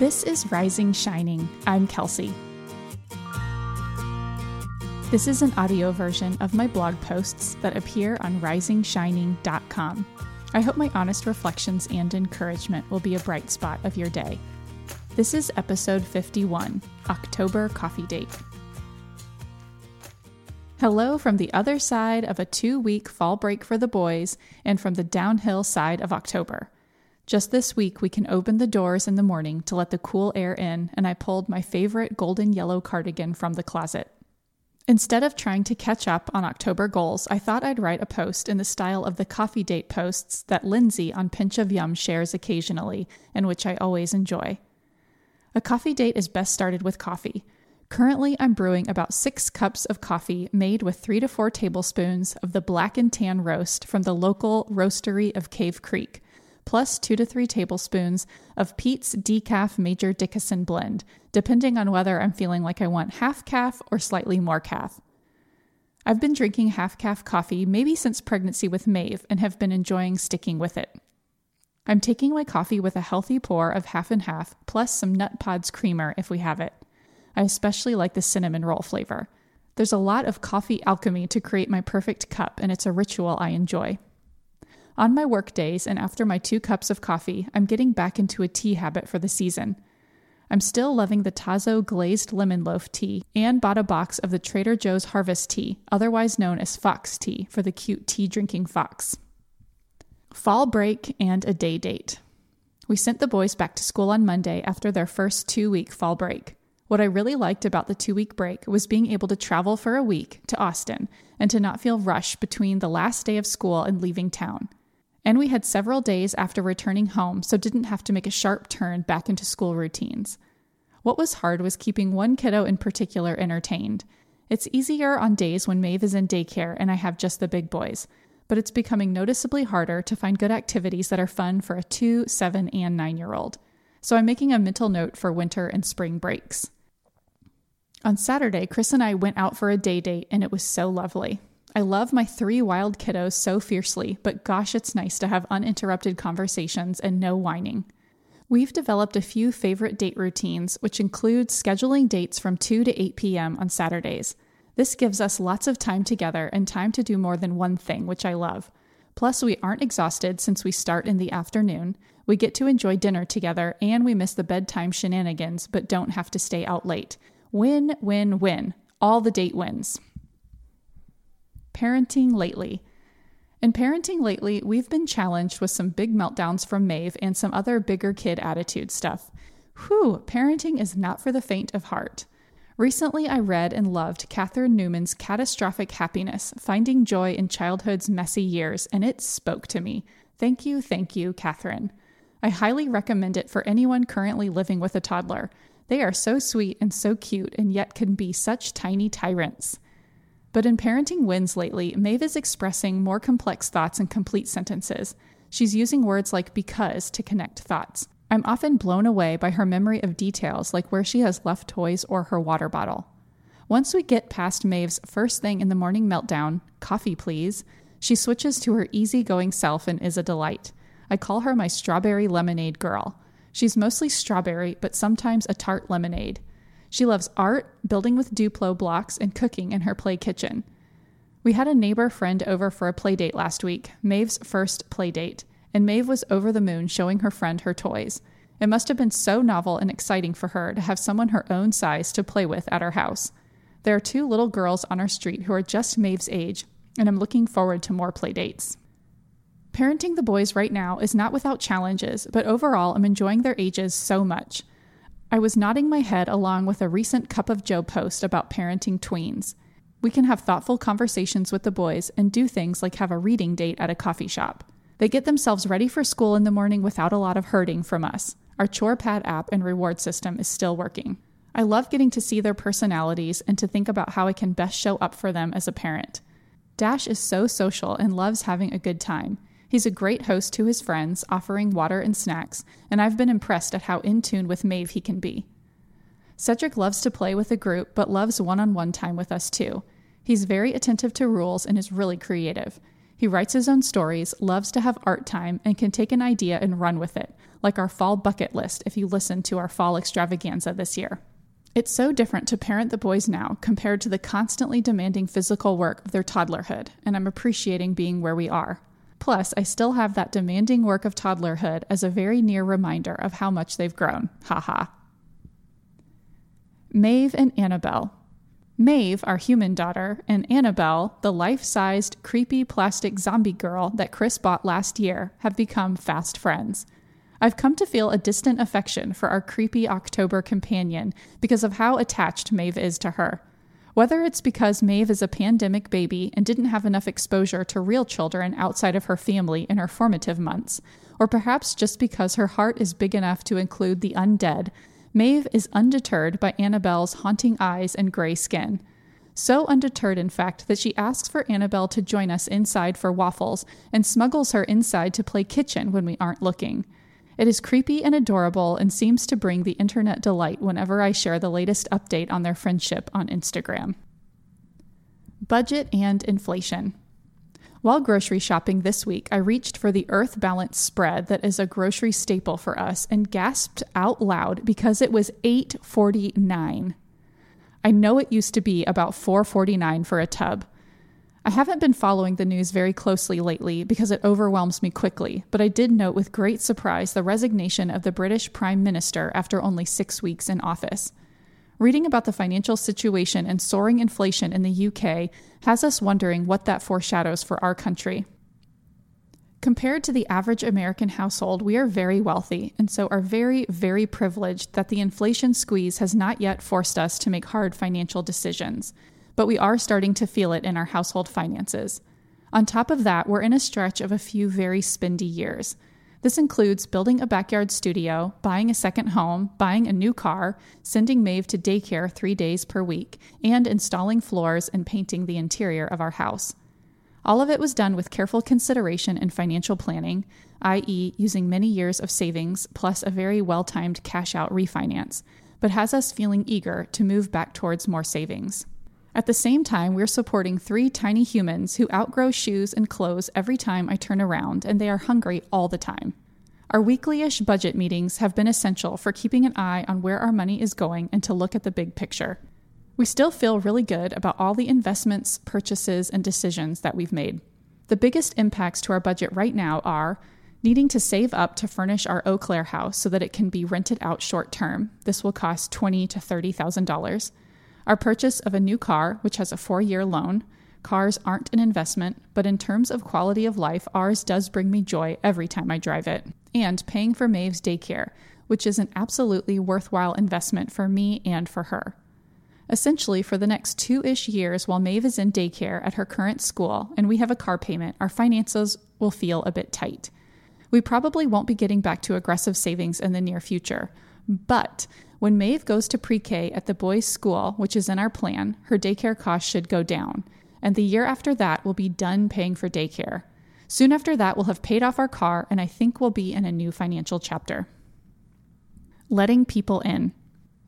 This is Rising Shining. I'm Kelsey. This is an audio version of my blog posts that appear on risingshining.com. I hope my honest reflections and encouragement will be a bright spot of your day. This is episode 51 October Coffee Date. Hello from the other side of a two week fall break for the boys and from the downhill side of October. Just this week, we can open the doors in the morning to let the cool air in, and I pulled my favorite golden yellow cardigan from the closet. Instead of trying to catch up on October goals, I thought I'd write a post in the style of the coffee date posts that Lindsay on Pinch of Yum shares occasionally, and which I always enjoy. A coffee date is best started with coffee. Currently, I'm brewing about six cups of coffee made with three to four tablespoons of the black and tan roast from the local roastery of Cave Creek, plus two to three tablespoons of Peet's Decaf Major Dickason's blend, depending on whether I'm feeling like I want half caff or slightly more caff. I've been drinking half caff coffee maybe since pregnancy with Maeve and have been enjoying sticking with it. I'm taking my coffee with a healthy pour of half and half, plus some Nut Pods creamer if we have it. I especially like the cinnamon roll flavor. There's a lot of coffee alchemy to create my perfect cup, and it's a ritual I enjoy. On my work days and after my two cups of coffee, I'm getting back into a tea habit for the season. I'm still loving the Tazo glazed lemon loaf tea and bought a box of the Trader Joe's Harvest tea, otherwise known as Fox tea, for the cute tea drinking fox. Fall break and a day date. We sent the boys back to school on Monday after their first two week fall break. What I really liked about the two week break was being able to travel for a week to Austin and to not feel rushed between the last day of school and leaving town. And we had several days after returning home, so didn't have to make a sharp turn back into school routines. What was hard was keeping one kiddo in particular entertained. It's easier on days when Maeve is in daycare and I have just the big boys, but it's becoming noticeably harder to find good activities that are fun for a two, seven, and nine year old. So I'm making a mental note for winter and spring breaks. On Saturday, Chris and I went out for a day date, and it was so lovely. I love my three wild kiddos so fiercely, but gosh, it's nice to have uninterrupted conversations and no whining. We've developed a few favorite date routines, which include scheduling dates from 2 to 8 p.m. on Saturdays. This gives us lots of time together and time to do more than one thing, which I love. Plus, we aren't exhausted since we start in the afternoon. We get to enjoy dinner together and we miss the bedtime shenanigans, but don't have to stay out late. Win, win, win. All the date wins. Parenting lately. In parenting lately, we've been challenged with some big meltdowns from Maeve and some other bigger kid attitude stuff. Whew, parenting is not for the faint of heart. Recently, I read and loved Catherine Newman's Catastrophic Happiness Finding Joy in Childhood's Messy Years, and it spoke to me. Thank you, thank you, Catherine. I highly recommend it for anyone currently living with a toddler. They are so sweet and so cute, and yet can be such tiny tyrants. But in Parenting Wins lately, Maeve is expressing more complex thoughts in complete sentences. She's using words like because to connect thoughts. I'm often blown away by her memory of details like where she has left toys or her water bottle. Once we get past Maeve's first thing in the morning meltdown, coffee please, she switches to her easygoing self and is a delight. I call her my strawberry lemonade girl. She's mostly strawberry, but sometimes a tart lemonade. She loves art, building with Duplo blocks, and cooking in her play kitchen. We had a neighbor friend over for a play date last week, Maeve's first play date, and Maeve was over the moon showing her friend her toys. It must have been so novel and exciting for her to have someone her own size to play with at our house. There are two little girls on our street who are just Maeve's age, and I'm looking forward to more play dates. Parenting the boys right now is not without challenges, but overall, I'm enjoying their ages so much. I was nodding my head along with a recent Cup of Jo post about parenting tweens. We can have thoughtful conversations with the boys and do things like have a reading date at a coffee shop. They get themselves ready for school in the morning without a lot of hurting from us. Our ChorePad app and reward system is still working. I love getting to see their personalities and to think about how I can best show up for them as a parent. Dash is so social and loves having a good time. He's a great host to his friends, offering water and snacks, and I've been impressed at how in tune with Maeve he can be. Cedric loves to play with a group, but loves one on one time with us too. He's very attentive to rules and is really creative. He writes his own stories, loves to have art time, and can take an idea and run with it, like our fall bucket list if you listen to our fall extravaganza this year. It's so different to parent the boys now compared to the constantly demanding physical work of their toddlerhood, and I'm appreciating being where we are. Plus, I still have that demanding work of toddlerhood as a very near reminder of how much they've grown. Ha ha. Maeve and Annabelle. Maeve, our human daughter, and Annabelle, the life sized, creepy plastic zombie girl that Chris bought last year, have become fast friends. I've come to feel a distant affection for our creepy October companion because of how attached Maeve is to her. Whether it's because Maeve is a pandemic baby and didn't have enough exposure to real children outside of her family in her formative months, or perhaps just because her heart is big enough to include the undead, Maeve is undeterred by Annabelle's haunting eyes and gray skin. So undeterred, in fact, that she asks for Annabelle to join us inside for waffles and smuggles her inside to play kitchen when we aren't looking. It is creepy and adorable and seems to bring the internet delight whenever I share the latest update on their friendship on Instagram. Budget and inflation. While grocery shopping this week, I reached for the Earth Balance spread that is a grocery staple for us and gasped out loud because it was 8.49. I know it used to be about 4.49 for a tub, I haven't been following the news very closely lately because it overwhelms me quickly, but I did note with great surprise the resignation of the British Prime Minister after only six weeks in office. Reading about the financial situation and soaring inflation in the UK has us wondering what that foreshadows for our country. Compared to the average American household, we are very wealthy and so are very, very privileged that the inflation squeeze has not yet forced us to make hard financial decisions but we are starting to feel it in our household finances. On top of that, we're in a stretch of a few very spendy years. This includes building a backyard studio, buying a second home, buying a new car, sending Maeve to daycare three days per week, and installing floors and painting the interior of our house. All of it was done with careful consideration and financial planning, i.e., using many years of savings plus a very well timed cash out refinance, but has us feeling eager to move back towards more savings. At the same time, we're supporting three tiny humans who outgrow shoes and clothes every time I turn around, and they are hungry all the time. Our weekly ish budget meetings have been essential for keeping an eye on where our money is going and to look at the big picture. We still feel really good about all the investments, purchases, and decisions that we've made. The biggest impacts to our budget right now are needing to save up to furnish our Eau Claire house so that it can be rented out short term. This will cost twenty to thirty thousand dollars our purchase of a new car, which has a four year loan. Cars aren't an investment, but in terms of quality of life, ours does bring me joy every time I drive it. And paying for Maeve's daycare, which is an absolutely worthwhile investment for me and for her. Essentially, for the next two ish years while Maeve is in daycare at her current school and we have a car payment, our finances will feel a bit tight. We probably won't be getting back to aggressive savings in the near future, but when Maeve goes to pre K at the boys' school, which is in our plan, her daycare costs should go down. And the year after that, we'll be done paying for daycare. Soon after that, we'll have paid off our car, and I think we'll be in a new financial chapter. Letting people in,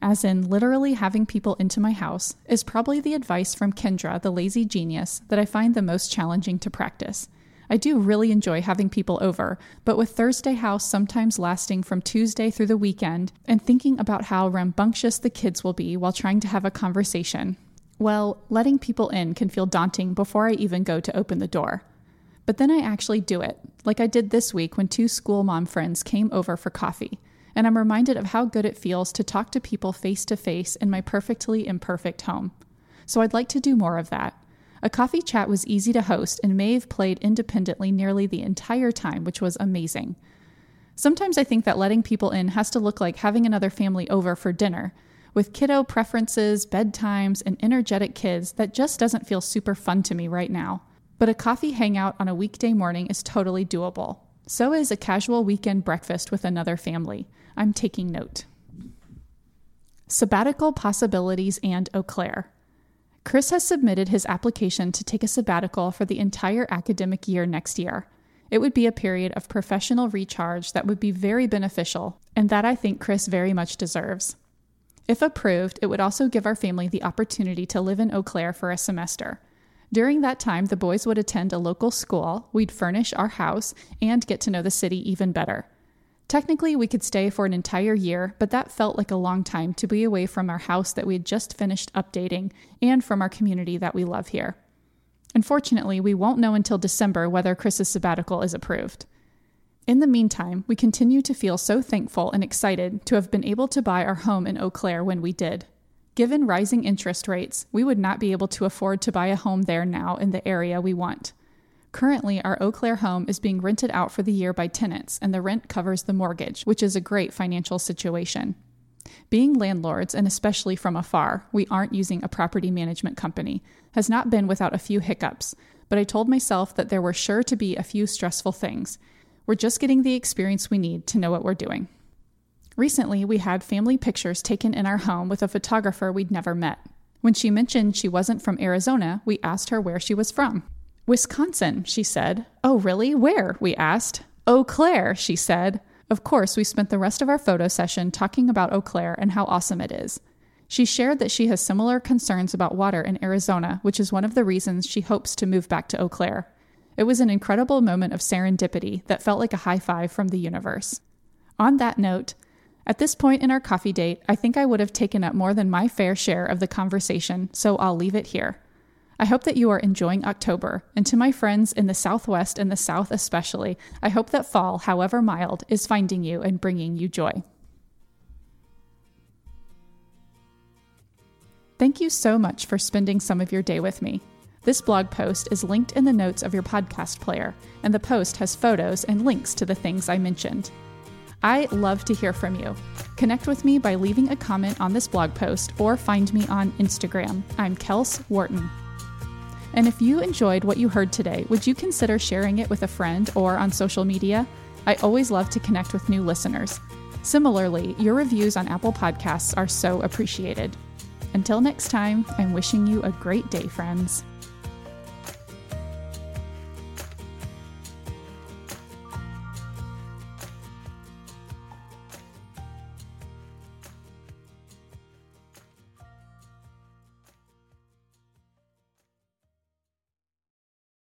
as in literally having people into my house, is probably the advice from Kendra, the lazy genius, that I find the most challenging to practice. I do really enjoy having people over, but with Thursday House sometimes lasting from Tuesday through the weekend and thinking about how rambunctious the kids will be while trying to have a conversation, well, letting people in can feel daunting before I even go to open the door. But then I actually do it, like I did this week when two school mom friends came over for coffee. And I'm reminded of how good it feels to talk to people face to face in my perfectly imperfect home. So I'd like to do more of that. A coffee chat was easy to host, and Maeve played independently nearly the entire time, which was amazing. Sometimes I think that letting people in has to look like having another family over for dinner. With kiddo preferences, bedtimes, and energetic kids, that just doesn't feel super fun to me right now. But a coffee hangout on a weekday morning is totally doable. So is a casual weekend breakfast with another family. I'm taking note. Sabbatical possibilities and Eau Claire. Chris has submitted his application to take a sabbatical for the entire academic year next year. It would be a period of professional recharge that would be very beneficial, and that I think Chris very much deserves. If approved, it would also give our family the opportunity to live in Eau Claire for a semester. During that time, the boys would attend a local school, we'd furnish our house, and get to know the city even better. Technically, we could stay for an entire year, but that felt like a long time to be away from our house that we had just finished updating and from our community that we love here. Unfortunately, we won't know until December whether Chris's sabbatical is approved. In the meantime, we continue to feel so thankful and excited to have been able to buy our home in Eau Claire when we did. Given rising interest rates, we would not be able to afford to buy a home there now in the area we want. Currently, our Eau Claire home is being rented out for the year by tenants, and the rent covers the mortgage, which is a great financial situation. Being landlords, and especially from afar, we aren't using a property management company, has not been without a few hiccups, but I told myself that there were sure to be a few stressful things. We're just getting the experience we need to know what we're doing. Recently, we had family pictures taken in our home with a photographer we'd never met. When she mentioned she wasn't from Arizona, we asked her where she was from. Wisconsin, she said. Oh, really? Where? We asked. Eau Claire, she said. Of course, we spent the rest of our photo session talking about Eau Claire and how awesome it is. She shared that she has similar concerns about water in Arizona, which is one of the reasons she hopes to move back to Eau Claire. It was an incredible moment of serendipity that felt like a high five from the universe. On that note, at this point in our coffee date, I think I would have taken up more than my fair share of the conversation, so I'll leave it here. I hope that you are enjoying October, and to my friends in the Southwest and the South especially, I hope that fall, however mild, is finding you and bringing you joy. Thank you so much for spending some of your day with me. This blog post is linked in the notes of your podcast player, and the post has photos and links to the things I mentioned. I love to hear from you. Connect with me by leaving a comment on this blog post or find me on Instagram. I'm Kels Wharton. And if you enjoyed what you heard today, would you consider sharing it with a friend or on social media? I always love to connect with new listeners. Similarly, your reviews on Apple Podcasts are so appreciated. Until next time, I'm wishing you a great day, friends.